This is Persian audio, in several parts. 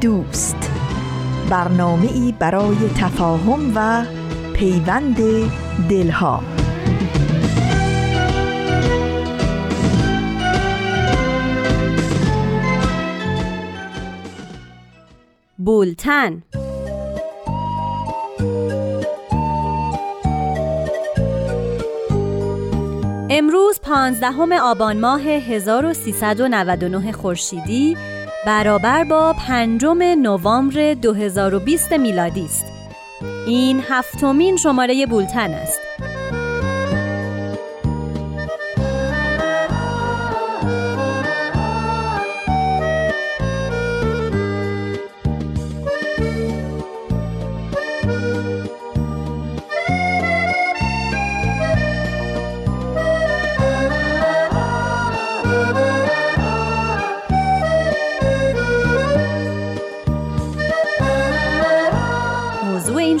دوست. برنامه ای برای تفاهم و پیوند دلها. بولتن. امروز پانزدهم آبان ماه 1399 خورشیدی برابر با پنجم نوامبر 2020 میلادی است. این هفتمین شماره بولتن است.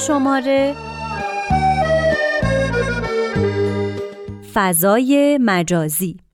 شماره فضای مجازی.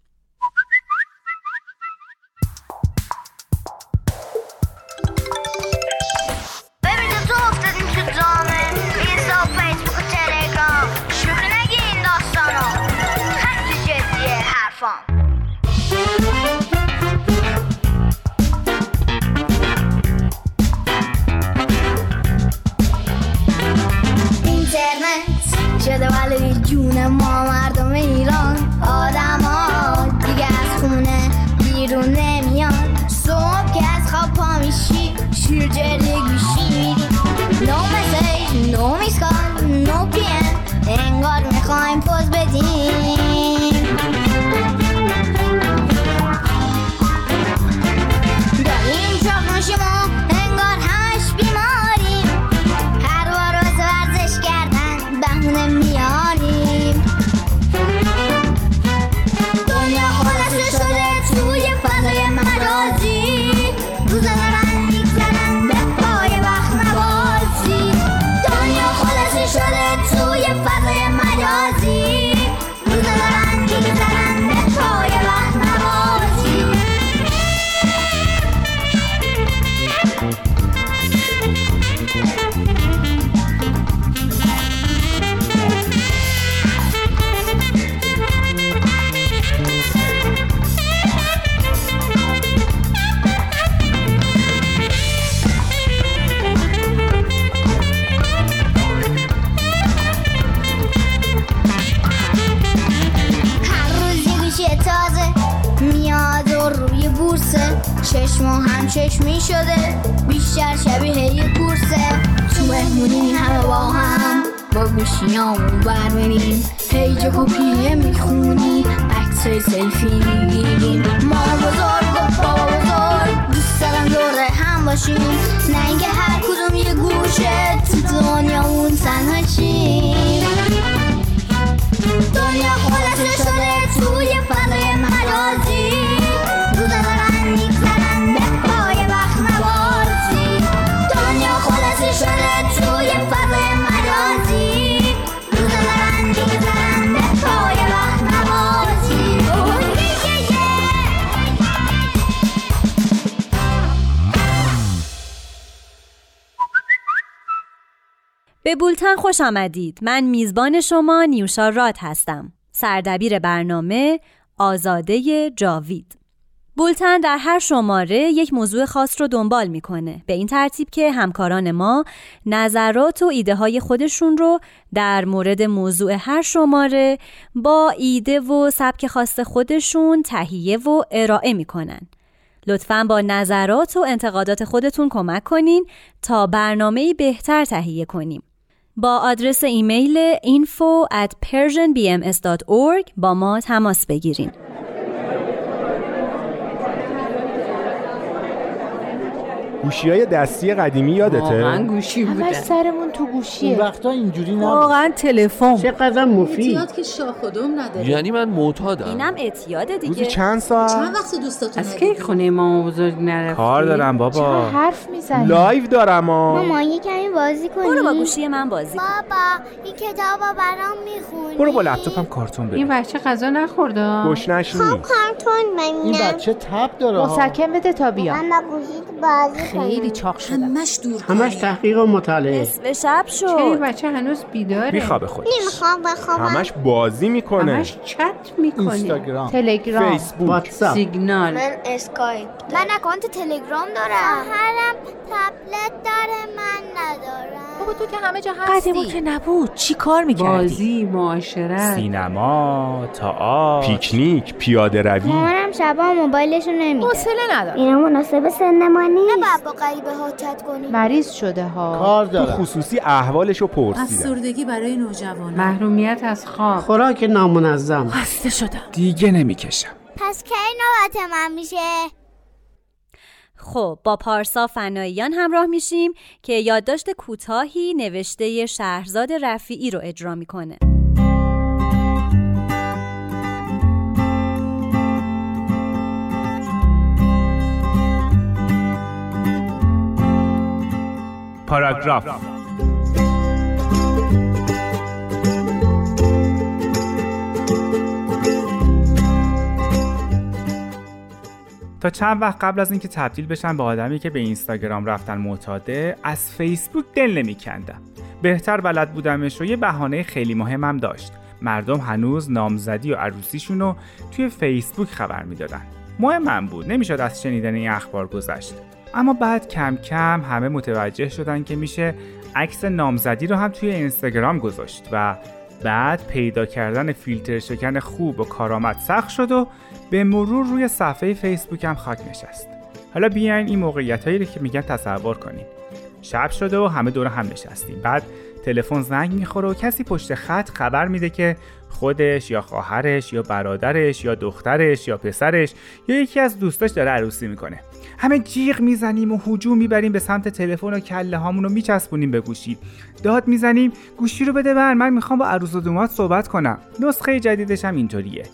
چشمی شده بیشتر شبیه یه کورسه. تو مهمونی همه با هم با گوشیامون برمینیم هی پیه می‌خونی عکس سلفی می‌گیریم. ما بزرگ و بابا بزرگ دوست دارم دوره هم باشیم. نه اینکه هر کدوم یه گوشه تو دنیامون تنها چیم. دنیا خلاصه شده توی فضای مجازی. به بولتن خوش آمدید. من میزبان شما نیوشا رات هستم. سردبیر برنامه آزاده جاوید. بولتن در هر شماره یک موضوع خاص رو دنبال می‌کنه به این ترتیب که همکاران ما نظرات و ایده های خودشون رو در مورد موضوع هر شماره با ایده و سبک خاص خودشون تهیه و ارائه می‌کنن لطفا با نظرات و انتقادات خودتون کمک کنین تا برنامه بهتر تهیه کنیم با آدرس ایمیل info at persianbms.org با ما تماس بگیرید. گوشی های دستی قدیمی یادته؟ واقعا گوشی همش بوده. سرمون تو اون گوشیه وقتا اینجوری نبود. واقعا تلفن. چقدر مفید. که شاه خودم نداره. یعنی من معتادم. اینم اعتیاده روزی دیگه چند ساعت؟ چند وقت دوستاتون از کی خونه ماما بزرگ نرفتی؟ کار دارم چرا بابا حرف می‌زنی؟ live دارم ها ماما یه کمی بازی کنی. برو با گوشی من بازی کن. بابا این کتاب برام می‌خونی. برو با لپتاپم کارتون این ببین بچه غذا نخورده. گشنش نیست کارتون این بچه تب داره. ها. مسکن بده تا بیا. من با گوشیت بازی خیلی چاق شدم همش دور همش تحقیق و مطالعه. نصف شب شد. بچه هنوز بیداره. میخوابه خودش. نمی‌خوام بخوابم همش بازی می‌کنه. همش چت می‌کنه. اینستاگرام. تلگرام. فیسبوک. واتساپ. سیگنال. من اسکایپ. من اکانت تلگرام دارم. خواهرم تبلت داره من ندارم. بابا تو که همه جا قدیما هستی که نبود. چی کار می‌کردی؟ بازی معاشرت. سینما تئاتر پیکنیک پیاده روی. مامانم شبا موبایلشو نمیده. حوصله ندارم اینا مناسب سن ما نیست. نه با غریبه ها چت کنی مریض شده ها. کار تو دارم خصوصی احوالشو پرسیدم. افسردگی برای نوجوانان. محرومیت از خواب. خوراک نامنظم. خسته شدم. دیگه نمی‌کشم. پس کی نوبت من میشه؟ خب با پارسا فناییان همراه میشیم که یادداشت کوتاهی نوشته شهرزاد رفیعی رو اجرا می‌کنه. پاراگراف. تا چند وقت قبل از اینکه تبدیل بشم به آدمی که به اینستاگرام رفتن معتاده از فیسبوک دل نمیکندم. بهتر بلد بودمش و یه بهانه خیلی مهمم داشت. مردم هنوز نامزدی و عروسیشون رو توی فیسبوک خبر می‌دادن. مهمم بود نمی‌شد از شنیدن این اخبار گذشت. اما بعد کم کم همه متوجه شدن که میشه عکس نامزدی رو هم توی اینستاگرام گذاشت و بعد پیدا کردن فیلتر شکن خوب و کارآمد سخت شد و به مرور روی صفحه فیسبوک هم خاک نشست. حالا بیاین این موقعیت هایی که میگن تصور کنین. شب شده و همه دور هم نشستیم. بعد تلفن زنگ می‌خوره و کسی پشت خط خبر میده که خودش یا خواهرش یا برادرش یا دخترش یا پسرش یا یکی از دوستاش داره عروسی می‌کنه. همه جیغ می‌زنیم و هجوم می‌بریم به سمت تلفن و کله هامون رو میچسبونیم به گوشی. داد می‌زنیم گوشی رو بده بر من می‌خوام با عروس و دومات صحبت کنم. نسخه جدیدش هم اینطوریه.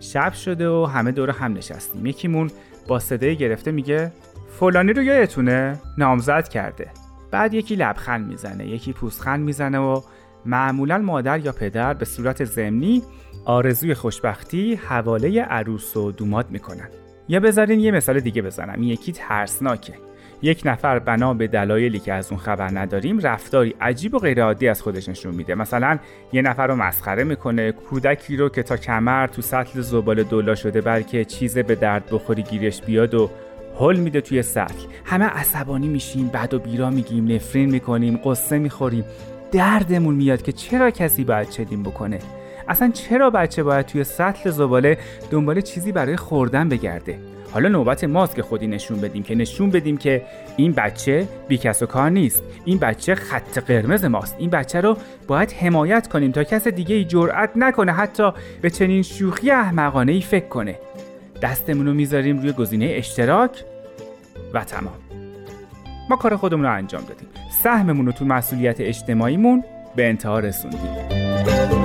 شب شده و همه دور هم نشستیم. یکیمون با صدای گرفته میگه فلانی رو یادتونه؟ نامزد کرده. بعد یکی لبخند می‌زنه یکی پوزخند می‌زنه و معمولا مادر یا پدر به صورت ضمنی آرزوی خوشبختی حواله عروس و دومات می‌کنن. یا بذارین یه مثال دیگه بزنم. این یکی ترسناکه. یک نفر بنا به دلایلی که از اون خبر نداریم رفتاری عجیب و غیرعادی از خودش نشون میده. مثلا یه نفر رو مسخره می‌کنه کودکی رو که تا کمر تو سطل زباله دولا شده بلکه چیز به درد بخوری گیرش بیاد و هل میده توی سطل. همه عصبانی میشیم بعد و بیرا میگیم نفرین می‌کنیم قصه می‌خوریم. دردمون میاد که چرا کسی باید چنین بکنه؟ اصلا چرا بچه باید توی سطل زباله دنبال چیزی برای خوردن بگرده؟ حالا نوبت ماست که خودی نشون بدیم که نشون بدیم که این بچه بیکس و کار نیست. این بچه خط قرمز ماست. این بچه رو باید حمایت کنیم تا کس دیگه ای جرأت نکنه حتی به چنین شوخی احمقانه ای فکر کنه. دستمون رو می‌ذاریم روی گزینه اشتراک و تمام. ما کار خودمون رو انجام دادیم. سهممون رو تو مسئولیت اجتماعیمون به انتها رسوندیم.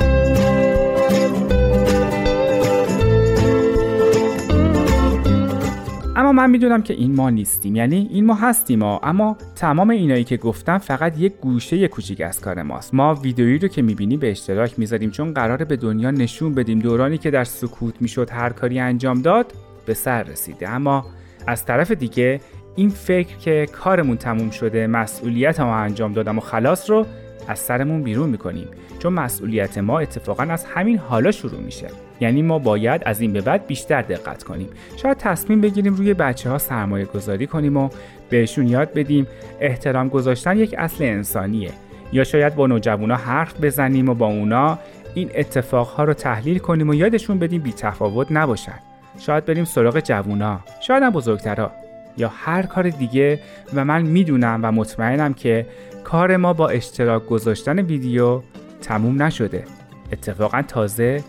اما من می‌دونم که این ما نیستیم. یعنی این ما هستیم ما اما تمام اینایی که گفتم فقط یک گوشه کوچیک از کار ماست. ما ویدئویی رو که می‌بینیم به اشتراک می‌ذاریم. چون قراره به دنیا نشون بدیم دورانی که در سکوت می‌شد هر کاری انجام داد به سر رسیده. اما از طرف دیگه این فکر که کارمون تموم شده مسئولیت ما انجام دادم و خلاص رو از سرمون بیرون می‌کنیم چون مسئولیت ما اتفاقا از همین حالا شروع میشه. یعنی ما باید از این به بعد بیشتر دقت کنیم. شاید تصمیم بگیریم روی بچه ها سرمایه گذاری کنیم و بهشون یاد بدیم احترام گذاشتن یک اصل انسانیه. یا شاید با نوجوانا حرف بزنیم و با اونا این اتفاقها رو تحلیل کنیم و یادشون بدیم بی تفاوت نباشن. شاید بریم سراغ جوونا. شاید هم بزرگترا یا هر کار دیگه و من می‌دونم و مطمئنم که کار ما با اشتراک گذاشتن ویدیو تموم نشده. اتفاقا تازه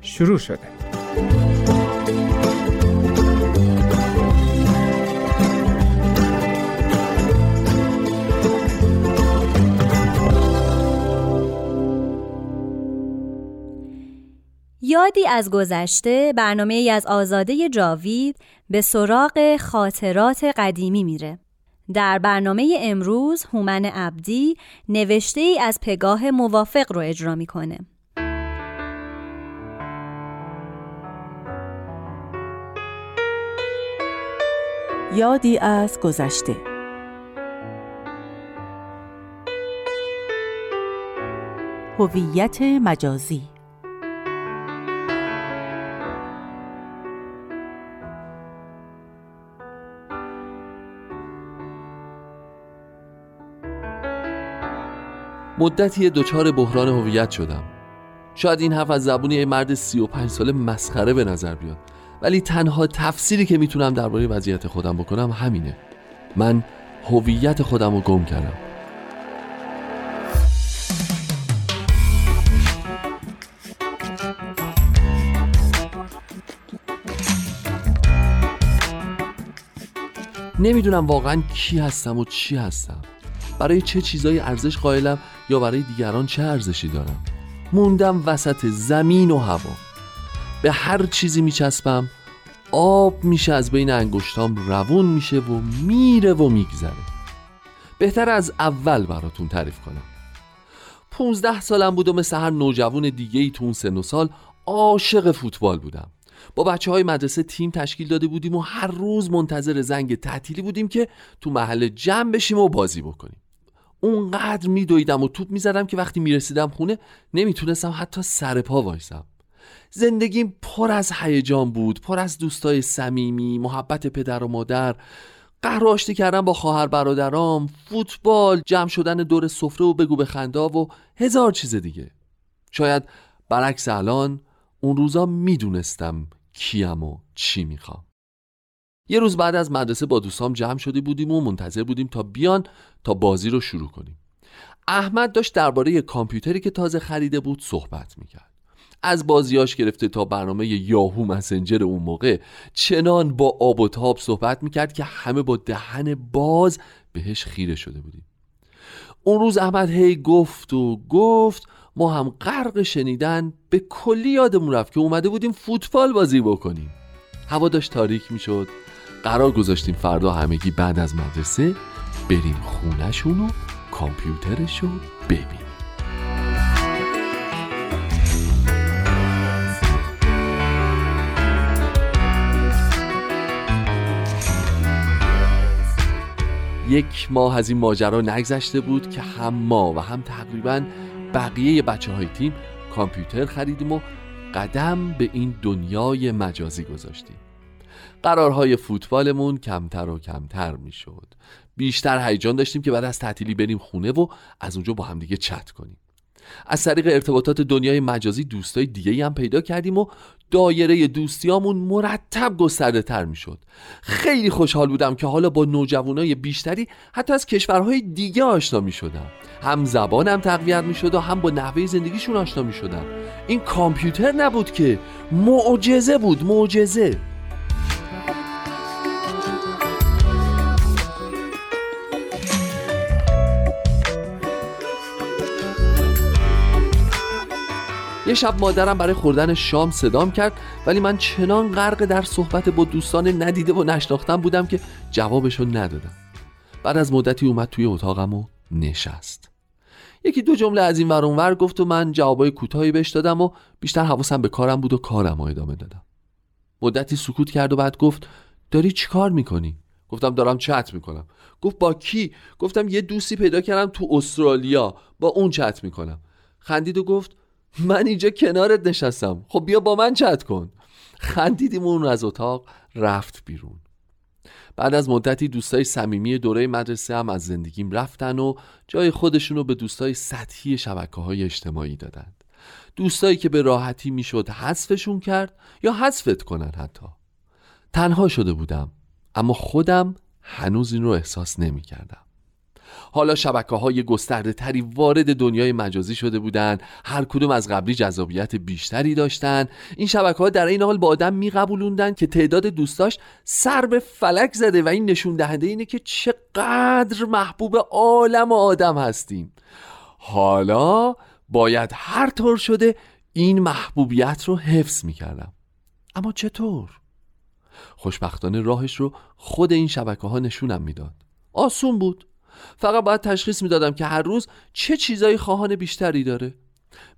شروع شده. یادی از گذشته برنامه ای از آزاده جاوید به سراغ خاطرات قدیمی میره. در برنامه امروز هومن عبدی نوشته ای از پگاه موافق رو اجرا می‌کنه. یادی از گذشته هویت مجازی مدتی دچار بحران هویت شدم. شاید این حرف از زبونی یه مرد 35 ساله مسخره به نظر بیاد. ولی تنها تفسیری که می‌تونم درباره وضعیت خودم بکنم همینه. من هویت خودم رو گم کردم. نمی‌دونم واقعا کی هستم و چی هستم. برای چه چیزایی ارزش قائلم یا برای دیگران چه ارزشی دارم؟ موندم وسط زمین و هوا. به هر چیزی میچسبم آب میشه از بین انگشتام روون میشه و میره و میگذره. بهتر از اول براتون تعریف کنم. پونزده سالم بود و مثل هر نوجوان دیگه ای تو اون سن و سال عاشق فوتبال بودم. با بچه های مدرسه تیم تشکیل داده بودیم و هر روز منتظر زنگ تعطیلی بودیم که تو محل جمع بشیم و بازی بکنیم. اونقدر میدویدم و توپ می‌زدم که وقتی می‌رسیدم خونه نمی‌تونستم حتی سر پا وایسم. زندگیم پر از هیجان بود پر از دوستای صمیمی محبت پدر و مادر قهر آشتی کردن با خواهر برادرام فوتبال جمع شدن دور سفره و بگو بخندا و هزار چیز دیگه. شاید برعکس الان اون روزا می‌دونستم کیم و چی می‌خوام. یه روز بعد از مدرسه با دوستام جمع شده بودیم و منتظر بودیم تا بیان تا بازی رو شروع کنیم. احمد داشت درباره کامپیوتری که تازه خریده بود صحبت می‌کرد. از بازیاش گرفته تا برنامه یاهو مسنجر اون موقع چنان با آب و تاب صحبت می‌کرد که همه با دهن باز بهش خیره شده بودیم. اون روز احمد هی گفت و گفت ما هم غرق شنیدن به کلی یادمون رفت که اومده بودیم فوتبال بازی بکنیم. هوا داشت تاریک می‌شد. قرار گذاشتیم فردا همگی بعد از مدرسه بریم خونشون و کامپیوترش رو ببینیم. یک ماه از این ماجرا نگذشته بود که هم ما و هم تقریبا بقیه بچه های تیم کامپیوتر خریدیم و قدم به این دنیای مجازی گذاشتیم. قرارهای فوتبالمون کمتر و کمتر می‌شد. بیشتر هیجان داشتیم که بعد از تعطیلی بریم خونه و از اونجا با همدیگه چت کنیم. از طریق ارتباطات دنیای مجازی دوستای دیگه هم پیدا کردیم و دایره دوستیامون مرتب گسترده تر می شد خیلی خوشحال بودم که حالا با نوجوانای بیشتری حتی از کشورهای دیگه آشنا می شدم هم زبانم تقویت می شد و هم با نحوه زندگیشون آشنا می شدم این کامپیوتر نبود که. معجزه بود معجزه. شب مادرم برای خوردن شام صدام کرد ولی من چنان غرق در صحبت با دوستان ندیده و نشناختم بودم که جوابشو ندادم. بعد از مدتی اومد توی اتاقم و نشست. یکی دو جمله از این ور گفت و من جوابای کوتاهی بهش دادم و بیشتر حواسم به کارم بود و کارم رو ادامه دادم. مدتی سکوت کرد و بعد گفت داری چی کار می‌کنی؟ گفتم دارم چت می‌کنم. گفت با کی؟ گفتم یه دوستی پیدا کردم تو استرالیا با اون چت می‌کنم. خندید و گفت من اینجا کنارت نشستم. خب بیا با من چت کن. خندیدیم اون از اتاق رفت بیرون. بعد از مدتی دوستای صمیمی دوره مدرسه هم از زندگیم رفتن و جای خودشونو به دوستای سطحی شبکه های اجتماعی دادند دوستایی که به راحتی می‌شد حذفشون کرد یا حذفت کنن حتی. تنها شده بودم اما خودم هنوز این رو احساس نمی کردم حالا شبکه های گسترده تری وارد دنیای مجازی شده بودند هر کدوم از قبلی جذابیت بیشتری داشتند این شبکه ها در این حال با آدم میقبولوندن که تعداد دوستاش سر به فلک زده و این نشون دهنده اینه که چقدر محبوب عالم و آدم هستیم. حالا باید هر طور شده این محبوبیت رو حفظ می‌کردم. اما چطور؟ خوشبختانه راهش رو خود این شبکه ها نشونم می‌داد. آسون بود. فقط باید تشخیص می‌دادم که هر روز چه چیزای خواهان بیشتری داره.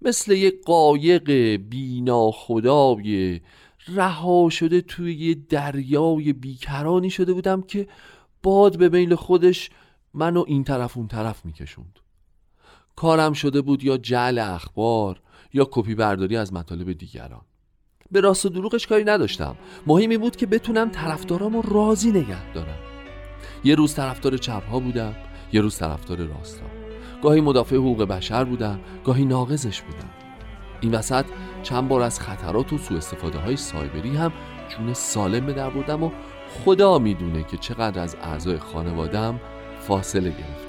مثل یه قایق بینا خدای رها شده توی یه دریای بیکرانی شده بودم که باد به میل خودش منو این طرف اون طرف میکشوند. کارم شده بود یا جعل اخبار یا کپی برداری از مطالب دیگران. به راست و دروغش کاری نداشتم. مهمی بود که بتونم طرفدارامو راضی نگه دارم. یه روز طرفدار چپ ها بودم. یه روز طرفدار راستا گاهی مدافع حقوق بشر بودم گاهی ناقضش بودم این وسط چند بار از خطرات و سوء استفاده های سایبری هم جون سالم به در بردم و خدا می‌دونه که چقدر از اعضای خانوادم فاصله گرفتم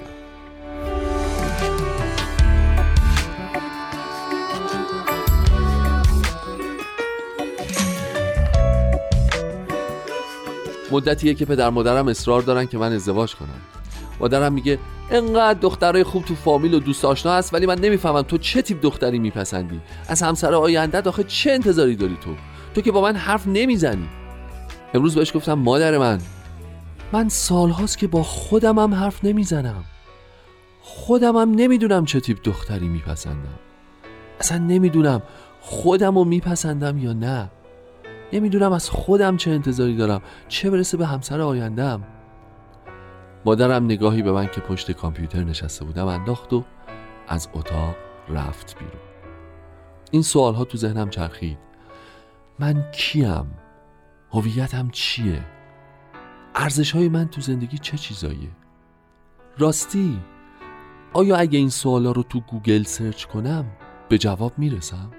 مدتیه که پدر مادرم اصرار دارن که من ازدواج کنم. مادرم میگه انقدر دخترای خوب تو فامیل و دوست آشنا هست ولی من نمی‌فهمم تو چه تیپ دختری میپسندی؟ از همسر آینده داخل چه انتظاری داری تو؟ تو که با من حرف نمی‌زنی. امروز بهش گفتم مادر من من سالهاست که با خودم هم حرف نمی‌زنم. خودم هم نمی‌دونم چه تیپ دختری میپسندم. اصلا نمی‌دونم خودم رو میپسندم یا نه. نمی‌دونم از خودم چه انتظاری دارم. چه برسه به همسر آیندهم مادرم نگاهی به من که پشت کامپیوتر نشسته بودم انداخت و از اتاق رفت بیرون این سوال ها تو ذهنم چرخید من کیم؟ هویتم چیه؟ ارزش های من تو زندگی چه چیزاییه؟ راستی آیا اگه این سوالا رو تو گوگل search کنم به جواب می‌رسم؟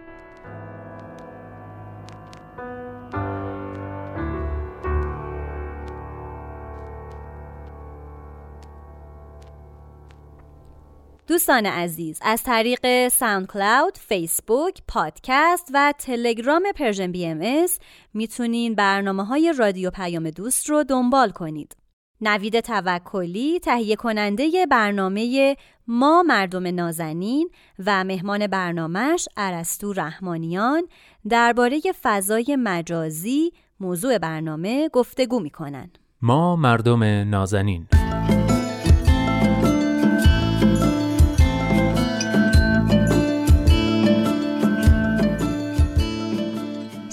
دوستان عزیز از طریق SoundCloud، فیسبوک، پادکست و تلگرام Persian BMS می‌تونین برنامه های رادیو پیام دوست رو دنبال کنید. نوید توکلی تهیه کننده برنامه ما مردم نازنین و مهمان برنامهش ارستو رحمانیان درباره فضای مجازی موضوع برنامه گفتگو می‌کنن. ما مردم نازنین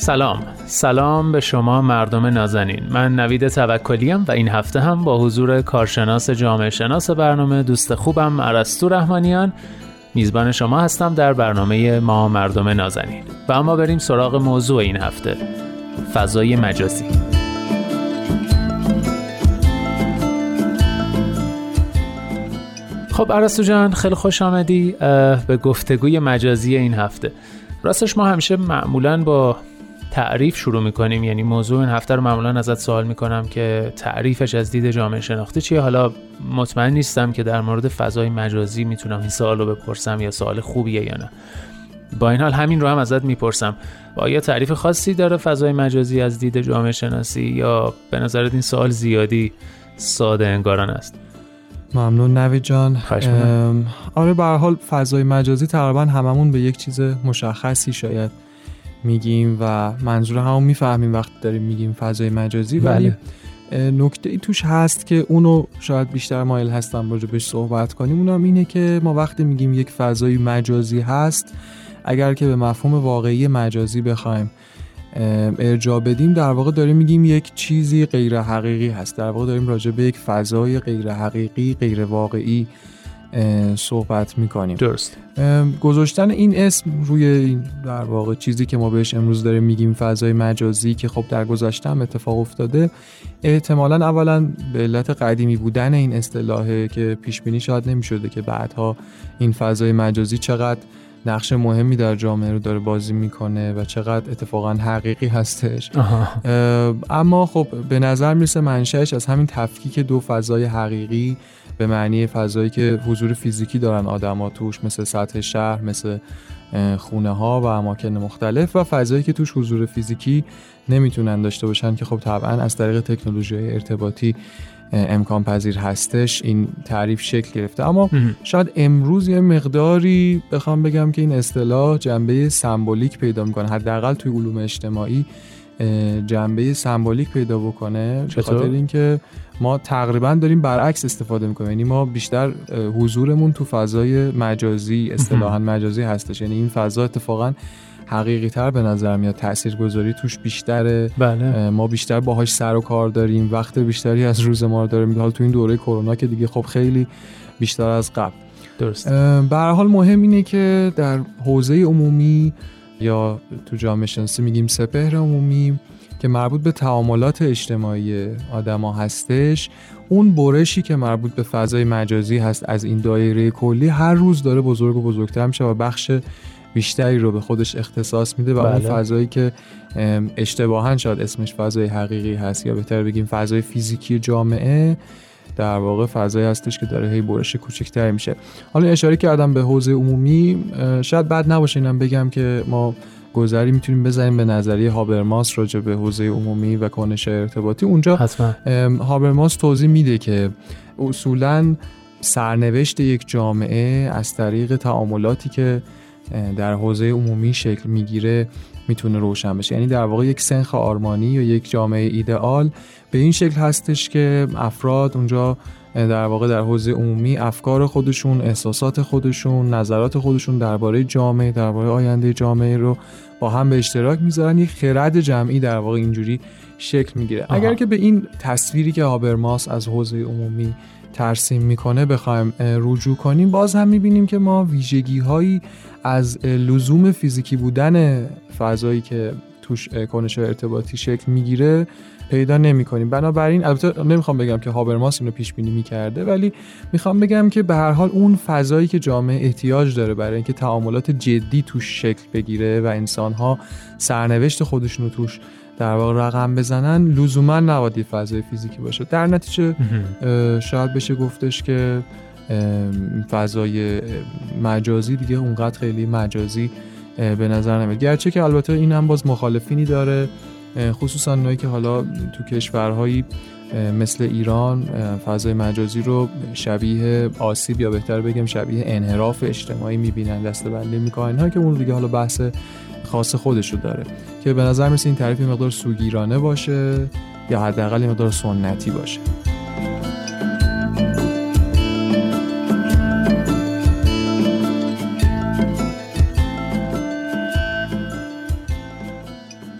سلام. سلام به شما مردم نازنین. من نوید توکلیم و این هفته هم با حضور کارشناس جامعه شناس برنامه دوست خوبم ارسطو رحمانیان میزبان شما هستم در برنامه ما مردم نازنین. و اما بریم سراغ موضوع این هفته. فضای مجازی. خب ارسطو جان خیلی خوش آمدی به گفتگوی مجازی این هفته. راستش ما همیشه معمولا با تعریف شروع می‌کنیم. یعنی موضوع این هفته رو معمولا ازت سوال می‌کنم که تعریفش از دید جامعه شناختی چیه؟ حالا مطمئن نیستم که در مورد فضای مجازی می‌تونم این سوال رو بپرسم یا سوال خوبیه یا نه. با این حال همین رو هم ازت می‌پرسم. آیا تعریف خاصی داره فضای مجازی از دید جامعه شناسی یا به نظرت این سوال زیادی ساده انگاران است؟ ممنون نوید جان. آره به حال فضای مجازی تقریبا هممون به یک چیز مشخصی شاید میگیم و منظور همون می‌فهمیم وقتی داریم میگیم فضای مجازی ولی بله. نکته ای توش هست که اونو شاید بیشتر مایل هستم راجع بهش صحبت کنیم اونم اینه که ما وقتی میگیم یک فضای مجازی هست اگر که به مفهوم واقعی مجازی بخوایم ارجاع بدیم در واقع داریم میگیم یک چیزی غیر حقیقی هست در واقع داریم راجع به یک فضای غیر حقیقی غیر واقعی صحبت می‌کنیم. درست. گذاشتن این اسم روی این در واقع چیزی که ما بهش امروز داریم میگیم فضای مجازی که خب در گذشته هم اتفاق افتاده احتمالا اولا به علت قدیمی بودن این اصطلاحه که پیش بینی شاید نمی‌شده که بعدها این فضای مجازی چقدر نقش مهمی در جامعه رو داره بازی می‌کنه و چقدر اتفاقا حقیقی هستش. اما خب به نظر می‌رسه منشأش از همین تفکیک دو فضای حقیقی به معنی فضایی که حضور فیزیکی دارن آدما توش مثل سطح شهر مثل خونه ها و اماکن مختلف و فضایی که توش حضور فیزیکی نمی‌تونن داشته باشن که خب طبعا از طریق تکنولوژی ارتباطی امکان پذیر هستش. این تعریف شکل گرفته. اما شاید امروز یه مقداری بخوام بگم که این اصطلاح جنبه سمبولیک پیدا می‌کنه. حداقل توی علوم اجتماعی جنبه سمبولیک پیدا بکنه. به خاطر اینکه ما تقریبا داریم برعکس استفاده می‌کنیم. یعنی ما بیشتر حضورمون تو فضای مجازی اصطلاحا مجازی هستش. یعنی این فضا اتفاقا حقیقی تر به نظر میاد. تاثیرگذاری توش بیشتره. بله. ما بیشتر باهاش سر و کار داریم. وقت بیشتری از روز ما رو داریم. حال تو این دوره کرونا که دیگه خب خیلی بیشتر از قبل. درست. به حال مهم اینه که در حوزه عمومی یا تو جامعه شناسی میگیم سپهر عمومی که مربوط به تعاملات اجتماعی آدما هستش اون برشی که مربوط به فضای مجازی هست از این دایره کلی هر روز داره بزرگ و بزرگتر میشه و بخش بیشتری رو به خودش اختصاص میده و بله. اون فضایی که اشتباها شاید اسمش فضای حقیقی هست یا بهتر بگیم فضای فیزیکی جامعه در واقع فضایی هستش که داره هی برش کوچکتری میشه حالا اشاره کردم به حوزه عمومی شاید بد نباشه اینم بگم که ما گذری می‌تونیم بزنیم به نظریه هابرماس راجع به حوزه عمومی و کنش ارتباطی اونجا حتما. هابرماس توضیح میده که اصولا سرنوشت یک جامعه از طریق تعاملاتی که در حوزه عمومی شکل می‌گیره می‌تونه روشن بشه یعنی در واقع یک سنخ آرمانی یا یک جامعه ایدئال به این شکل هستش که افراد اونجا در واقع در حوزه عمومی افکار خودشون احساسات خودشون نظرات خودشون درباره جامعه درباره آینده جامعه رو با هم به اشتراک می‌ذارن یک خرد جمعی در واقع اینجوری شکل می‌گیره. اگر که به این تصویری که هابرماس از حوزه عمومی ترسیم می‌کنه بخوایم رجوع کنیم باز هم می‌بینیم که ما ویژگی هایی از لزوم فیزیکی بودن فضایی که توش کنش ارتباطی شکل می‌گیره پیدا نمی کنیم بنابراین البته نمی‌خوام بگم که هابرماس اینو پیش بینی می‌کرده ولی می‌خوام بگم که به هر حال اون فضایی که جامعه احتیاج داره برای اینکه تعاملات جدی توش شکل بگیره و انسان ها سرنوشت خودشون رو توش در واقع رقم بزنن لزوما نباید فضای فیزیکی باشه. در نتیجه شاید بشه گفتش که فضای مجازی دیگه اونقدر خیلی مجازی به نظر نمیاد. گرچه که البته این هم باز مخالفینی داره. خصوصا نوعی که حالا تو کشورهایی مثل ایران فضای مجازی رو شبیه آسیب یا بهتر بگم شبیه انحراف اجتماعی می‌بینن دستبندی می‌کنن. ها که اون دیگه حالا بحث خاص خودش رو داره که به نظر مثل این تعریف مقدار سوگیرانه باشه یا حداقل مقدار سنتی باشه.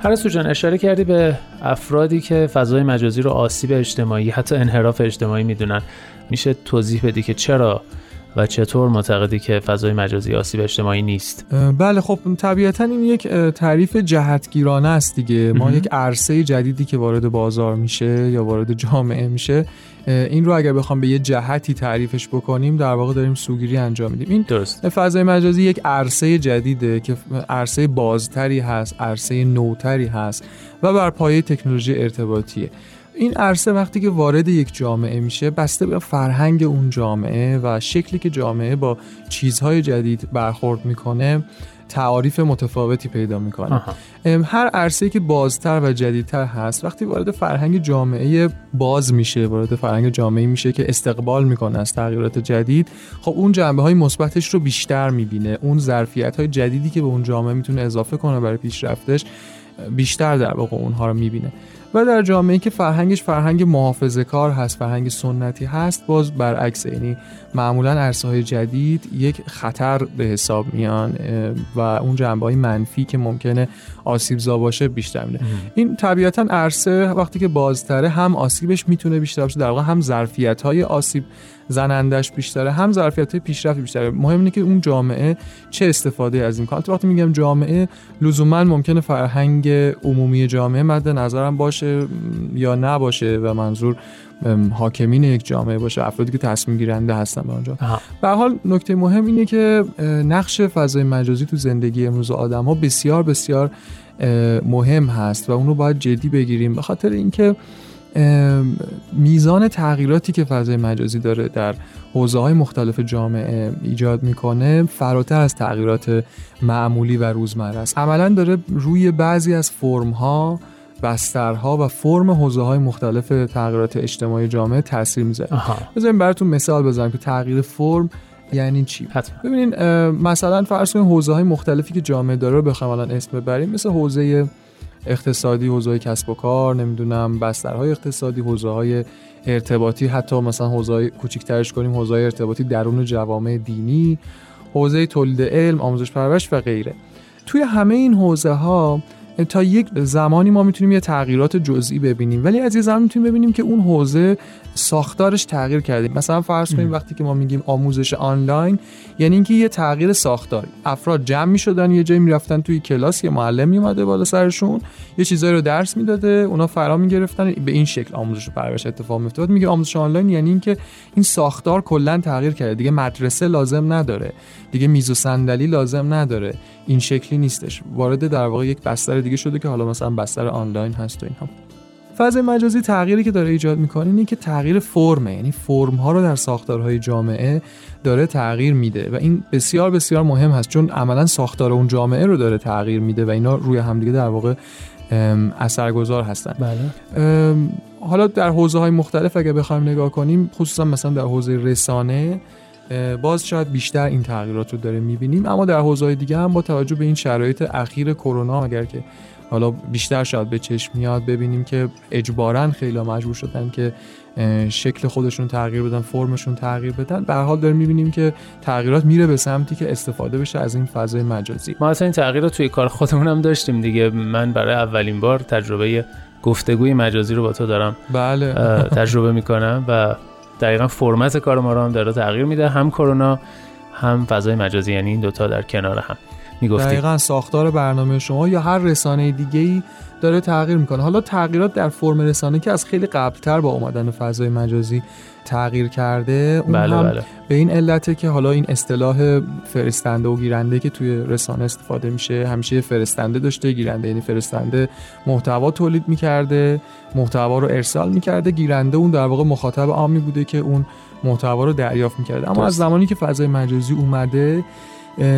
پرستو جان اشاره کردی به افرادی که فضای مجازی رو آسیب اجتماعی حتی انحراف اجتماعی می‌دونن. میشه توضیح بدی که چرا و چطور معتقدی که فضای مجازی آسیب اجتماعی نیست؟ بله خب طبیعتا این یک تعریف جهتگیرانه است دیگه. ما یک عرصه جدیدی که وارد بازار میشه یا وارد جامعه میشه این رو اگر بخوام به یه جهتی تعریفش بکنیم در واقع داریم سوگیری انجام میدیم. این درست. فضای مجازی یک عرصه جدیده که عرصه بازتری هست عرصه نوتری هست و بر پایه تکنولوژی ارتباطیه. این عرصه وقتی که وارد یک جامعه میشه بسته به فرهنگ اون جامعه و شکلی که جامعه با چیزهای جدید برخورد می‌کنه تعاریف متفاوتی پیدا می‌کنه. هر عرصه که بازتر و جدیدتر هست وقتی وارد فرهنگ جامعه باز میشه وارد فرهنگ جامعه میشه که استقبال می‌کنه از تغییرات جدید خب اون جنبه های مثبتش رو بیشتر می‌بینه. اون ظرفیت های جدیدی که به اون جامعه می‌تونه اضافه کنه برای پیشرفتش بیشتر در واقع اونها رو می‌بینه. و در جامعه که فرهنگش فرهنگ محافظه کار هست فرهنگ سنتی هست باز برعکس یعنی معمولا عرصه جدید یک خطر به حساب میان و اون جنبه های منفی که ممکنه آسیب زا باشه بیشتر میده. این طبیعتا عرصه وقتی که بازتره هم آسیبش می‌تونه بیشتر باشه در واقع هم ظرفیت های آسیب زنندش بیشتره هم ظرفیت پیشرفت بیشتره. مهم اینه که اون جامعه چه استفاده از این کنه وقتی میگم جامعه لزوما ممکنه فرهنگ عمومی جامعه مد نظرم باشه یا نباشه و منظور حاکمین یک جامعه باشه افرادی که تصمیم گیرنده هستن به اونجا. به حال نکته مهم اینه که نقش فضای مجازی تو زندگی امروز آدم ها بسیار بسیار مهم هست و اون رو باید جدی بگیریم. به خاطر اینکه میزان تغییراتی که فضای مجازی داره در حوزه های مختلف جامعه ایجاد می‌کنه فراتر از تغییرات معمولی و روزمره است. عملا داره روی بعضی از فرم ها بسترها و فرم حوزه های مختلف تغییرات اجتماعی جامعه تاثیر می‌ذاره. بذاریم براتون مثال بزنم که تغییر فرم یعنی چی؟ ببینین مثلا فرض کنید حوزه های مختلفی که جامعه داره رو بخوام الان اسم ببریم مثل حوزه اقتصادی حوزه کسب و کار نمی‌دونم بسترهای اقتصادی حوزه های ارتباطی حتی مثلا حوزه های کوچیک‌ترش کنیم حوزه های ارتباطی درون جوامع دینی حوزه تولید علم آموزش پرورش و غیره. توی همه این حوزه ها تا یک زمانی ما می‌تونیم یه تغییرات جزئی ببینیم. ولی از یه زمان می‌تونیم ببینیم که اون حوزه ساختارش تغییر کرده. مثلا فرض کنیم وقتی که ما میگیم آموزش آنلاین یعنی اینکه یه تغییر ساختاری افراد جمع می‌شدن یه جایی می‌رفتن توی کلاس یه معلم میومده بالا سرشون یه چیزایی رو درس می‌داده اونا فرا می‌گرفتن به این شکل آموزش و پرورش اتفاق میفته میگه آموزش آنلاین یعنی اینکه این ساختار کلا تغییر کرده. دیگه مدرسه لازم نداره. دیگه میز و صندلی لازم نداره. این شکلی نیستش. وارد در واقع یک بستر دیگه شده که حالا مثلا بستر آنلاین هست و اینها فضای مجازی تغییری که داره ایجاد می‌کنه اینه که تغییر فرمه یعنی فرم ها رو در ساختارهای جامعه داره تغییر میده و این بسیار بسیار مهم هست چون عملا ساختار اون جامعه رو داره تغییر میده و اینا روی همدیگه در واقع اثرگذار هستن بله. حالا در حوزه های مختلف اگه بخوایم نگاه کنیم خصوصا مثلا در حوزه رسانه باز شاید بیشتر این تغییرات رو داره می‌بینیم اما در حوزه دیگه هم با توجه به این شرایط اخیر کرونا اگر که حالا بیشتر شاید به چشم میاد ببینیم که اجبارا خیلی مجبور شدن که شکل خودشون تغییر بدن فرمشون تغییر بدن. به حال داریم می‌بینیم که تغییرات میره به سمتی که استفاده بشه از این فضای مجازی. ما اصلا این تغییرات توی کار خودمون هم داشتیم دیگه. من برای اولین بار تجربه گفتگوی مجازی رو با تو دارم بله. تجربه می‌کنم و دقیقا فرمت کار ما رو هم داره تغییر میده هم کرونا هم فضای مجازی یعنی این دوتا در کنار هم. می‌گفتی. دقیقا ساختار برنامه شما یا هر رسانه دیگه ای داره تغییر می‌کنه. حالا تغییرات در فرم رسانه که از خیلی قبلتر با اومدن فضای مجازی تغییر کرده اون بله هم بله. به این علته که حالا این اصطلاح فرستنده و گیرنده که توی رسانه استفاده میشه همیشه فرستنده داشته گیرنده یعنی فرستنده محتوا تولید می‌کرده محتوا رو ارسال می‌کرده گیرنده اون در واقع مخاطب عامی بوده که اون محتوا رو دریافت می‌کرده. اما از زمانی که فضای مجازی اومده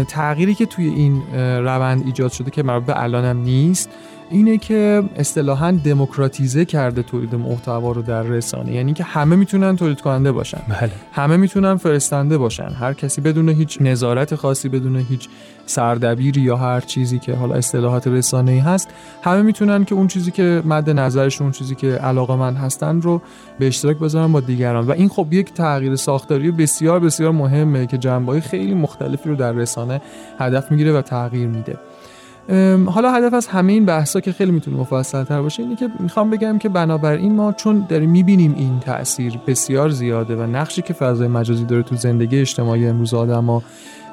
تغییری که توی این روند ایجاد شده که مربوط به الانم نیست. اینه که اصطلاحا دموکراتیزه کرده تولید محتوا رو در رسانه. یعنی که همه می‌تونن تولید کننده باشن. بله. همه می‌تونن فرستنده باشن. هر کسی بدون هیچ نظارت خاصی بدون هیچ سردبیری یا هر چیزی که حالا اصطلاحات رسانه‌ای هست همه می‌تونن که اون چیزی که مد نظرشون اون چیزی که علاقه من هستن رو به اشتراک بذارن با دیگران. و این خب یک تغییر ساختاری بسیار بسیار مهمه که جنبه‌های خیلی مختلفی رو در رسانه هدف می‌گیره و تغییر میده. حالا هدف از همه این بحثا که خیلی می‌تونه مفصل تر باشه اینه که می‌خوام بگم که بنابراین ما چون داریم می‌بینیم این تاثیر بسیار زیاده و نقشی که فضای مجازی داره تو زندگی اجتماعی امروز آدما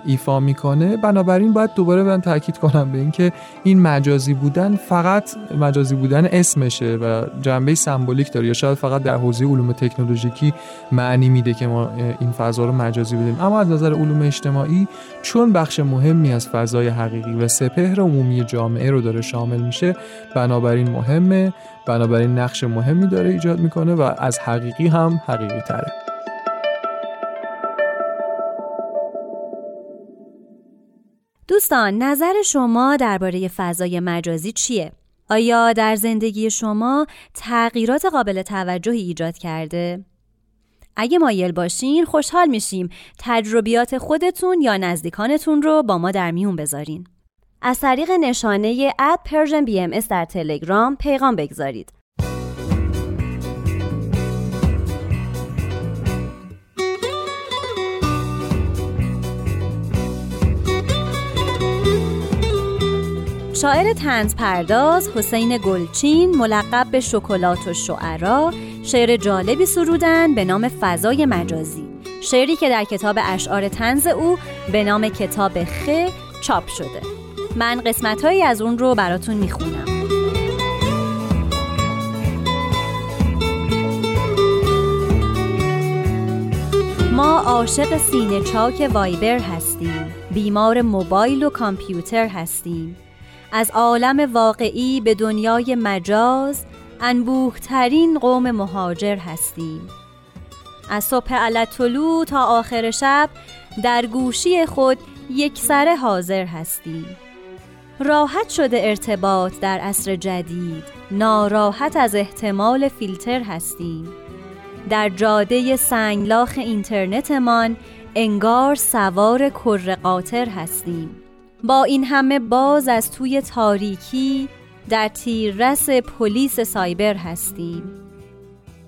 ایفا می‌کنه. بنابراین باید دوباره من تاکید کنم به اینکه این مجازی بودن فقط مجازی بودن اسمشه و جنبه سمبولیک داره یا شاید فقط در حوزه علوم تکنولوژیکی معنی میده که ما این فضا رو مجازی بدیم. اما از نظر علوم اجتماعی چون بخش مهمی از فضای حقیقی و سپهر عمومی جامعه رو داره شامل میشه بنابراین مهمه بنابراین نقش مهمی داره ایجاد می‌کنه و از حقیقی هم حقیقی تره دوستان نظر شما درباره فضای مجازی چیه؟ آیا در زندگی شما تغییرات قابل توجهی ایجاد کرده؟ اگه مایل باشین خوشحال میشیم تجربیات خودتون یا نزدیکانتون رو با ما در میون بذارین. از طریق نشانه at Persian BM در تلگرام پیغام بگذارید. شاعر تنز پرداز حسین گلچین ملقب به شکلات و شعرا شعر جالبی سرودن به نام فضای مجازی. شعری که در کتاب اشعار تنز او به نام کتاب خ چاپ شده. من قسمتهایی از اون رو براتون می‌خونم. ما عاشق سینه چاک وایبر هستیم بیمار موبایل و کامپیوتر هستیم. از عالم واقعی به دنیای مجاز انبوهترین قوم مهاجر هستیم. از صبح علطلو تا آخر شب در گوشی خود یک سر حاضر هستیم. راحت شده ارتباط در عصر جدید ناراحت از احتمال فیلتر هستیم. در جاده سنگلاخ اینترنتمان انگار سوار کر قاطر هستیم. با این همه باز از توی تاریکی در تیررس پلیس سایبر هستیم.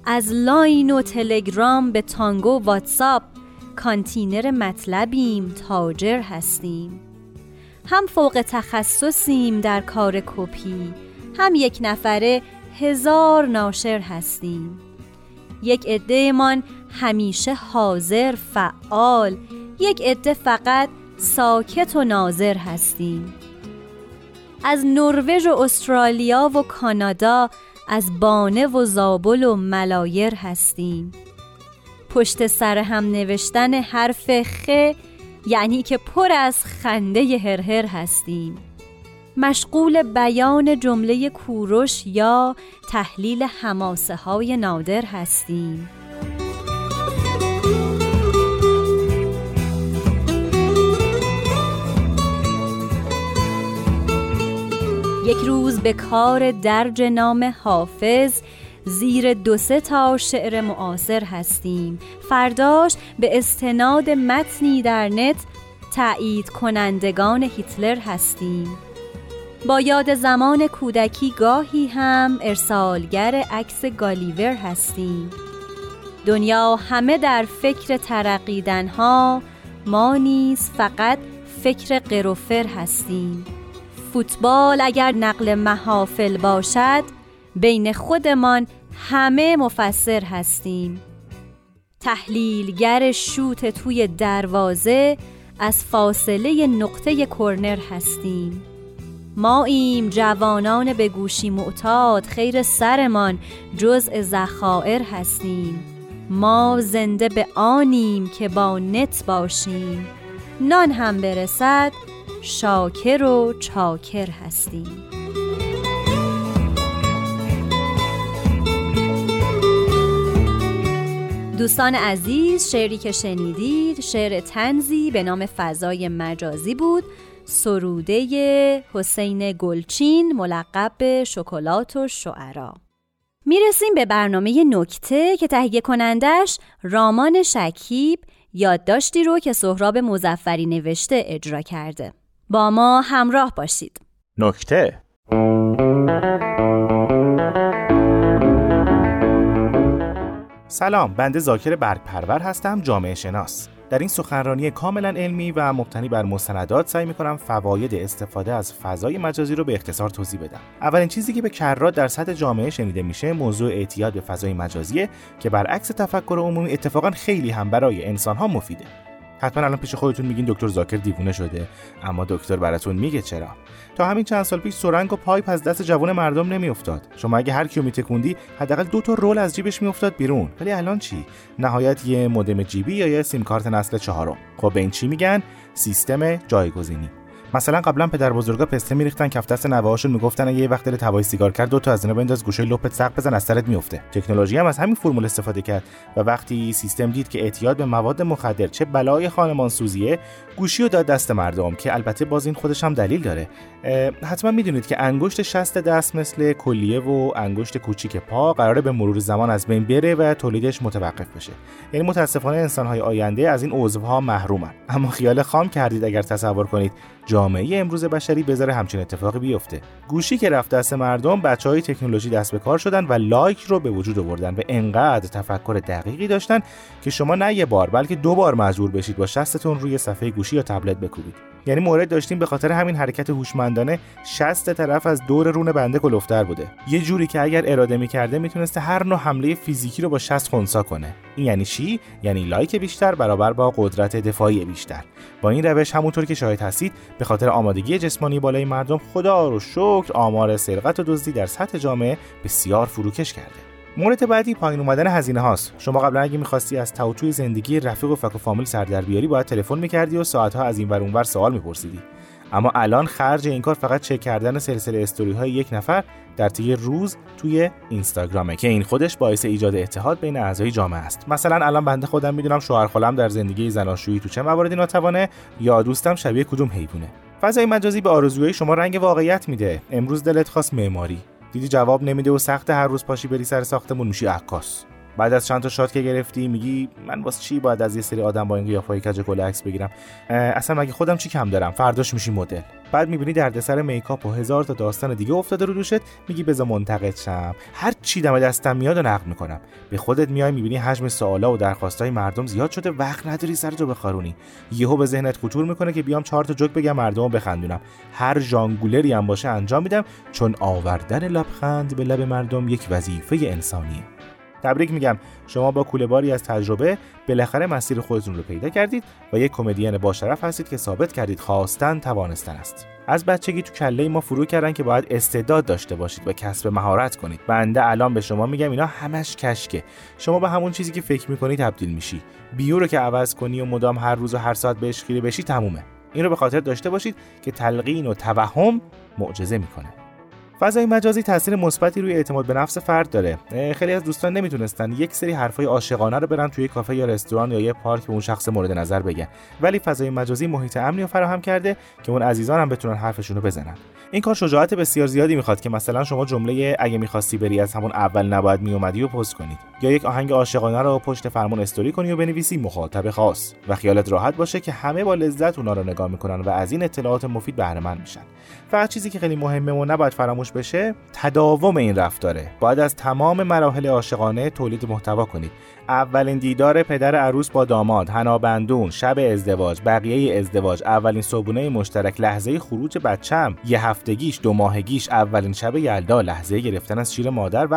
از لاین و تلگرام به تانگو واتساپ کانتینر مطلبیم تاجر هستیم. هم فوق تخصصیم در کار کپی هم یک نفره هزار ناشر هستیم. یک عدهمان همیشه حاضر فعال یک عده فقط ساکت و ناظر هستیم از نروژ و استرالیا و کانادا از بانه و زابل و ملایر هستیم پشت سر هم نوشتن حرف خ یعنی که پر از خنده هرهر هستیم مشغول بیان جمله کوروش یا تحلیل حماسه های نادر هستیم یک روز به کار درج نام حافظ زیر دو سه تا شعر معاصر هستیم. فرداش به استناد متنی در نت تایید کنندگان هیتلر هستیم. با یاد زمان کودکی گاهی هم ارسالگر عکس گالیور هستیم. دنیا همه در فکر ترقیدن ها ما نیز فقط فکر قروفر هستیم. فوتبال اگر نقل محافل باشد بین خودمان همه مفسر هستیم. تحلیلگر شوت توی دروازه از فاصله نقطه کرنر هستیم. ما ایم جوانان به گوشی معتاد خیر سرمان جزء زخائر هستیم. ما زنده به آنیم که با نت باشیم. نان هم برسد شاکر و چاکر هستیم دوستان عزیز شعری که شنیدید شعر تنزی به نام فضای مجازی بود. سروده حسین گلچین ملقب به شکلات و شعرا. می‌رسیم به برنامه نکته که تهیه کنندش رامان شکیب یادداشتی رو که سهراب مزفری نوشته اجرا کرده. با ما همراه باشید. نکته. سلام بنده زاکر برگپرور هستم جامعه شناس. در این سخنرانی کاملا علمی و مبتنی بر مستندات سعی می‌کنم فواید استفاده از فضای مجازی رو به اختصار توضیح بدم. اولین چیزی که به کرات در سطح جامعه شنیده میشه موضوع اعتیاد به فضای مجازیه که برعکس تفکر عمومی اتفاقا خیلی هم برای انسانها مفیده. حتما الان پیش خودتون میگین دکتر زاکر دیوونه شده اما دکتر براتون میگه چرا. تا همین چند سال پیش سرنگ و پایپ از دست جوان مردم نمیافتاد. شما اگه هر کیو میتکوندی حداقل دو تا رول از جیبش میافتاد بیرون. ولی الان چی؟ نهایت یه مودم جیبی یا یه سیم کارت نسل چهارم. خب به این چی میگن؟ سیستم جایگزینی. مثلا قبلا پدر بزرگا پسته میریختن کف دست نوه‌هاشون می‌گفتن اگه یه وقت دلت هوای سیگار کرد دو تا از اینا بنداز گوشه لپت سق بزن از سرت میفته تکنولوژی هم از همین فرمول استفاده کرد و وقتی سیستم دید که اعتیاد به مواد مخدر چه بلای خانمان سوزیه گوشی رو داد دست مردم که البته باز این خودش هم دلیل داره. حتما می‌دونید که انگشت شست دست مثل کلیه و انگشت کوچیک پا قراره به مرور زمان از بین بره و تولیدش متوقف بشه. یعنی متاسفانه انسانهای آینده از این عضوها محرومن. اما خیال خام کردید اگر تصور کنید جامعه امروز بشری بذاره همچین اتفاقی بیفته. گوشی که رفت دست مردم بچه های تکنولوژی دست به کار شدن و لایک رو به وجود آوردن و انقدر تفکر دقیقی داشتن که شما نه یه بار بلکه دو بار مجبور بشید با شستتون روی صفحه گوشی یا تبلت بکوبید. یعنی مورد داشتیم به خاطر همین حرکت هوشمندانه شست طرف از دور رون بنده کلفتر بوده. یه جوری که اگر اراده می‌کرده می‌تونسته هر نوع حمله فیزیکی رو با شست خونسا کنه. این یعنی چی؟ یعنی لایک بیشتر برابر با قدرت دفاعی بیشتر. با این روش همونطور که شاهد هستید به خاطر آمادگی جسمانی بالای مردم خدا رو شکر آمار سرقت و دزدی در سطح جامعه بسیار فروکش کرده. مورد بعدی پایین اومدن هزینه هاست. شما قبلا اگه می‌خواستی از توتوی زندگی رفیق و فک و فامیل سر در بیاری باید تلفن می‌کردی و ساعتها از این ور اونور سوال میپرسیدی. اما الان خرج این کار فقط چک کردن سلسله استوری های یک نفر در طی روز توی اینستاگرامه که این خودش باعث ایجاد اتحاد بین اعضای جامعه است. مثلا الان بنده خودم می‌دونم شوهر خالم در زندگی زناشویی تو چه مواردی ناتوانه یا دوستم شبیه کدوم حیوانه. فضای مجازی به آرزوهای شما رنگ واقعیت میده. امروز دلت خواست معماری. دیدی جواب نمیده و سخت هر روز پاشی بری سر ساختمون میشی عکاس. بعد از چند تا شات که گرفتی میگی من واسه چی باید از یه سری آدم با این قیافای کج کله عکس بگیرم؟ اصلا مگه خودم چی کم دارم؟ فرداش میشی مدل. بعد می‌بینی دردسر میکاپ و هزار تا داستان دیگه افتاده رو دوشت میگی بذار منتقد شم. هر چی دم دستم میاد و نقد می‌کنم. به خودت میای می‌بینی حجم سوالا و درخواستای مردم زیاد شده وقت نداری سر تو بخارونی. یهو به ذهنت خطور می‌کنه که بیام چهار تا جوک بگم مردمو بخندونم. هر ژانگولری هم باشه انجام میدم چون آوردن لبخند به لب مردم یک وظیفه انسانیه. تبریک میگم. شما با کوله باری از تجربه بالاخره مسیر خودتون رو پیدا کردید و یک کمدین با شرف هستید که ثابت کردید خواستن توانستن است. از بچگی تو کله ما فرو کردن که باید استعداد داشته باشید و کسب مهارت کنید. بنده الان به شما میگم اینا همش کشکه. شما به همون چیزی که فکر می‌کنی تبدیل میشی. بیو رو که عوض کنی و مدام هر روز و هر ساعت بهش خیره بشی تمومه. این رو به خاطر داشته باشید که تلقین و توهم معجزه می‌کنه. فضای مجازی تاثیر مثبتی روی اعتماد به نفس فرد داره. خیلی از دوستان نمی‌تونستن یک سری حرفای عاشقانه رو برن توی کافه یا رستوران یا یه پارک به اون شخص مورد نظر بگن. ولی فضای مجازی محیط امنی رو فراهم کرده که اون عزیزان هم بتونن حرفشون رو بزنن. این کار شجاعت بسیار زیادی می‌خواد که مثلا شما جمله اگه می‌خواستی بری از همون اول نباید میومدی و پست کنید. یا یک آهنگ عاشقانه رو پشت فرمون استوری کنی و بنویسی مخاطب خاص. و خیالت راحت باشه که همه با لذت اونا رو نگاه می‌کنن و از این اطلاعات مفید بهره میشن. فقط چیزی که خیلی مهمه و نباید فراموش بشه تداوم این رفتاره. باید از تمام مراحل عاشقانه تولید محتوا کنید. اولین دیدار پدر عروس با داماد هنابندون شب ازدواج بقیه ازدواج اولین صبونه مشترک لحظه خروج بچم یه هفتگیش دو ماهگیش اولین شب یلدا لحظه گرفتن از شیر مادر و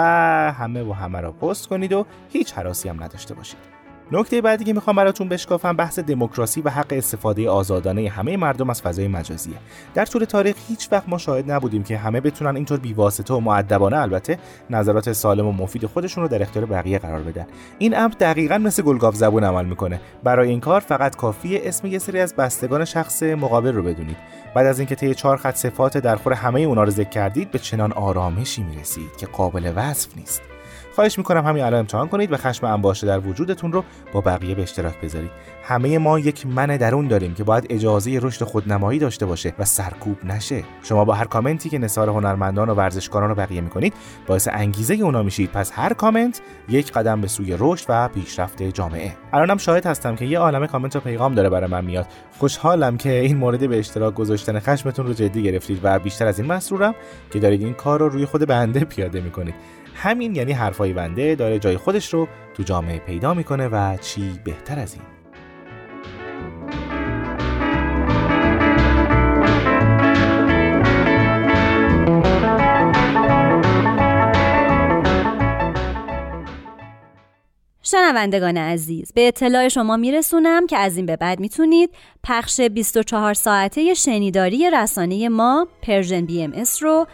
همه و همه را پست کنید و هیچ حراسی هم نداشته باشید. نکته بعدی که می‌خوام براتون بشکافم بحث دموکراسی و حق استفاده آزادانه همه مردم از فضای مجازیه. در طول تاریخ هیچ وقت ما شاهد نبودیم که همه بتونن اینطور بیواسطه و معدبانه البته نظرات سالم و مفید خودشون رو در اختیار بقیه قرار بدن. این امر دقیقا مثل گلگاف زبون عمل می‌کنه. برای این کار فقط کافیه اسم یه سری از بستگان شخص مقابل رو بدونید. بعد از اینکه طی چهار خط صفات درخور همه اونا رو ذکر کردید به چنان آرامشی می‌رسید که قابل وصف نیست. خواهش می‌کنم همین الان امتحان کنید و خشم انباشته در وجودتون رو با بقیه به اشتراک بذارید. همه ما یک من درون داریم که باید اجازه رشد خودنمایی داشته باشه و سرکوب نشه. شما با هر کامنتی که نثار هنرمندان و ورزشکاران رو بقیه می‌کنید باعث انگیزه اونا میشید. پس هر کامنت یک قدم به سوی رشد و پیشرفت جامعه. الانم شاهد هستم که یه عالمه کامنت و پیغام داره برای من میاد. خوشحالم که این مورد به اشتراک گذاشتن خشمتون رو جدی گرفتید و بیشتر از این مسرورم که دارید این کار رو روی خود بنده پیاده می‌کنید. همین یعنی حرفای بنده داره جای خودش رو تو جامعه پیدا می‌کنه و چی بهتر از این. شنوندگان عزیز به اطلاع شما میرسونم که از این به بعد می‌تونید پخش 24 ساعته شنیداری رسانه ما Persian BMS رو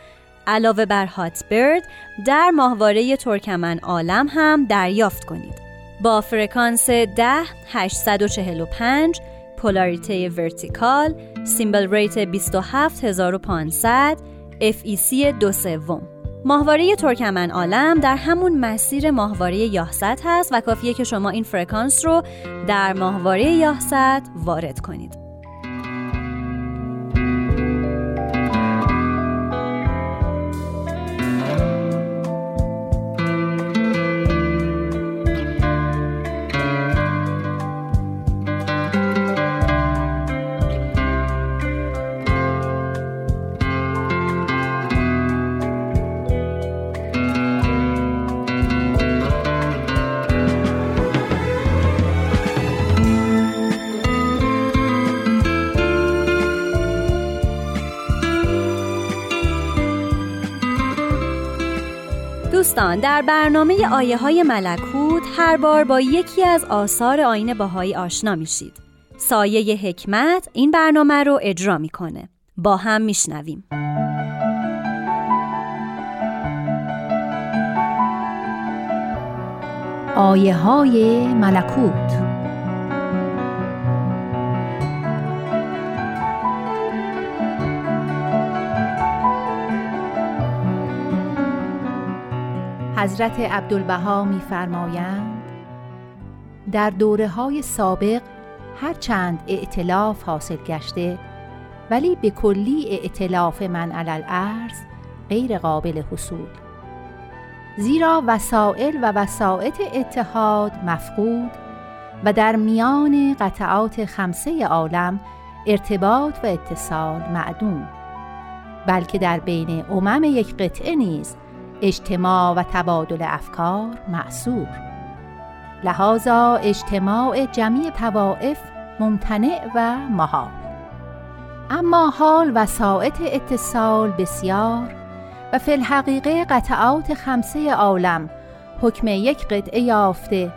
علاوه بر Hotbird در ماهواره ترکمن عالم هم دریافت کنید. با فرکانس 10 845 پولاریته vertical symbol rate 27500 FEC دو سوم ماهواره ترکمن عالم در همون مسیر ماهواره یاهست هست و کافیه که شما این فرکانس رو در ماهواره یاهست وارد کنید. دوستان در برنامه آیه های ملکوت هر بار با یکی از آثار آین باهایی آشنا میشید. سایه حکمت این برنامه رو اجرا می‌کنه. با هم میشنویم. آیه های ملکوت حضرت عبدالبها میفرمایند در دوره های سابق هرچند ائتلاف حاصل گشته ولی به کلی ائتلاف من علل ارز غیر قابل حصول. زیرا وسائل و وسائط اتحاد مفقود و در میان قطعات خمسه عالم ارتباط و اتصال معدوم بلکه در بین امم یک قطعه نیز اجتماع و تبادل افکار معصور. لحاظا اجتماع جمعی توائف ممتنع و محال. اما حال وسائط اتصال بسیار و فی الحقیقه قطعات خمسه عالم حکم یک قطعه یافته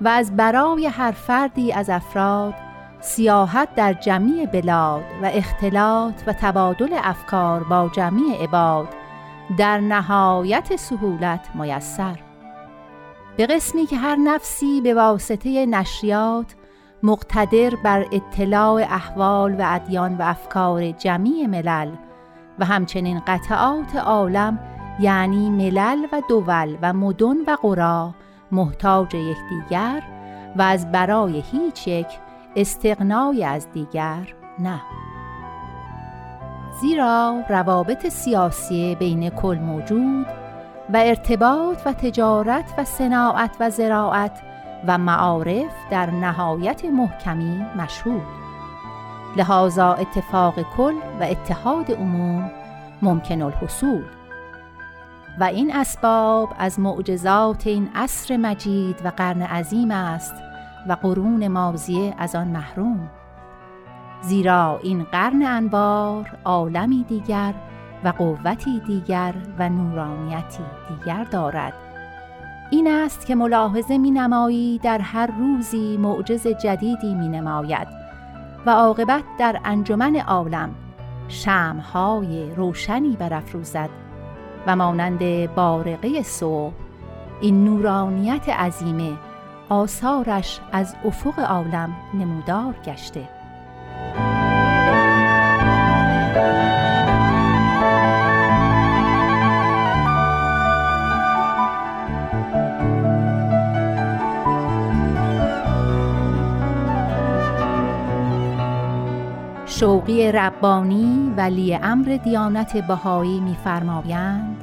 و از برای هر فردی از افراد سیاحت در جمعی بلاد و اختلاط و تبادل افکار با جمعی عباد در نهایت سهولت میسر. به قسمی که هر نفسی به واسطه نشریات مقتدر بر اطلاع احوال و ادیان و افکار جمعی ملل و همچنین قطعات عالم یعنی ملل و دول و مدن و قرا محتاج یکدیگر و از برای هیچ یک استقنای از دیگر نه. زیرا روابط سیاسی بین کل موجود و ارتباط و تجارت و صناعت و زراعت و معارف در نهایت محکمی مشهود. لحاظا اتفاق کل و اتحاد عموم ممکن الحصول. و این اسباب از معجزات این عصر مجید و قرن عظیم است و قرون ماضیه از آن محروم. زیرا این قرن انبار عالمی دیگر و قوتی دیگر و نورانیتی دیگر دارد. این است که ملاحظه می نمایی در هر روزی معجز جدیدی می نماید و عاقبت در انجمن عالم شمهای روشنی برافروزد و مانند بارقه صبح این نورانیت عظیمه آثارش از افق عالم نمودار گشته. شوقی ربانی ولی امر دیانت بهایی می‌فرمایند.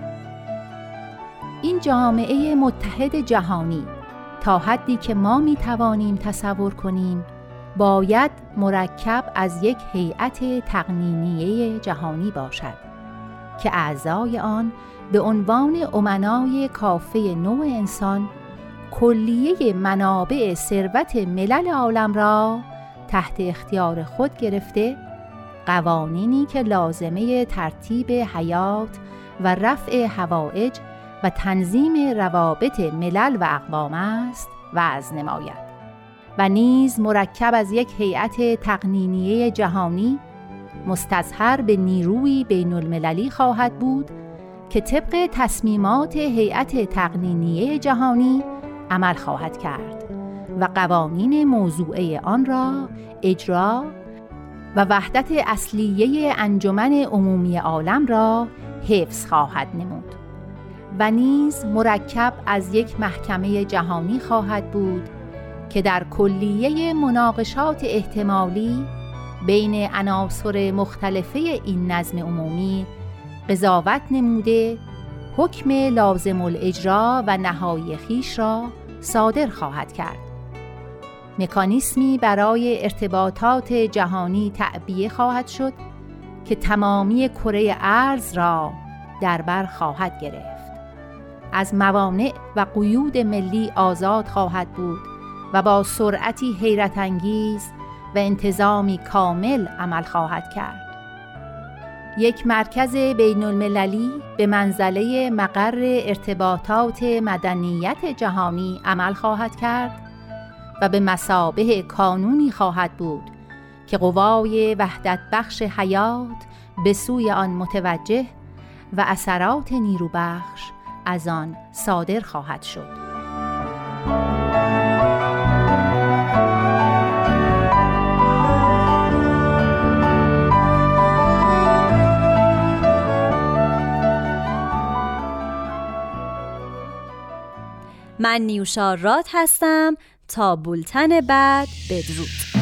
این جامعه متحد جهانی تا حدی که ما می توانیم تصور کنیم باید مرکب از یک هیئت تقنینیه جهانی باشد که اعضای آن به عنوان امنای کافه نوع انسان کلیه منابع ثروت ملل عالم را تحت اختیار خود گرفته قوانینی که لازمه ترتیب حیات و رفع هوایج و تنظیم روابط ملل و اقوام است وضع نماید. و نیز مرکب از یک هیئت تقنینیه جهانی مستظهر به نیروی بین المللی خواهد بود که طبق تصمیمات هیئت تقنینیه جهانی عمل خواهد کرد و قوانین موضوعه آن را اجرا و وحدت اصلیه انجمن عمومی عالم را حفظ خواهد نمود و نیز مرکب از یک محکمه جهانی خواهد بود که در کلیه مناقشات احتمالی بین عناصر مختلفه این نظم عمومی قضاوت نموده حکم لازم الاجرا و نهایی خیش را صادر خواهد کرد. مکانیسمی برای ارتباطات جهانی تعبیه خواهد شد که تمامی کره ارز را در بر خواهد گرفت. از موانع و قیود ملی آزاد خواهد بود و با سرعتی حیرت انگیز و انتظامی کامل عمل خواهد کرد. یک مرکز بین المللی به منزله مقر ارتباطات مدنیت جهانی عمل خواهد کرد و به مسابه کانونی خواهد بود که قوای وحدت بخش حیات به سوی آن متوجه و اثرات نیروبخش از آن صادر خواهد شد. من نیوشا رات هستم. تا بولتن بعد بدرود.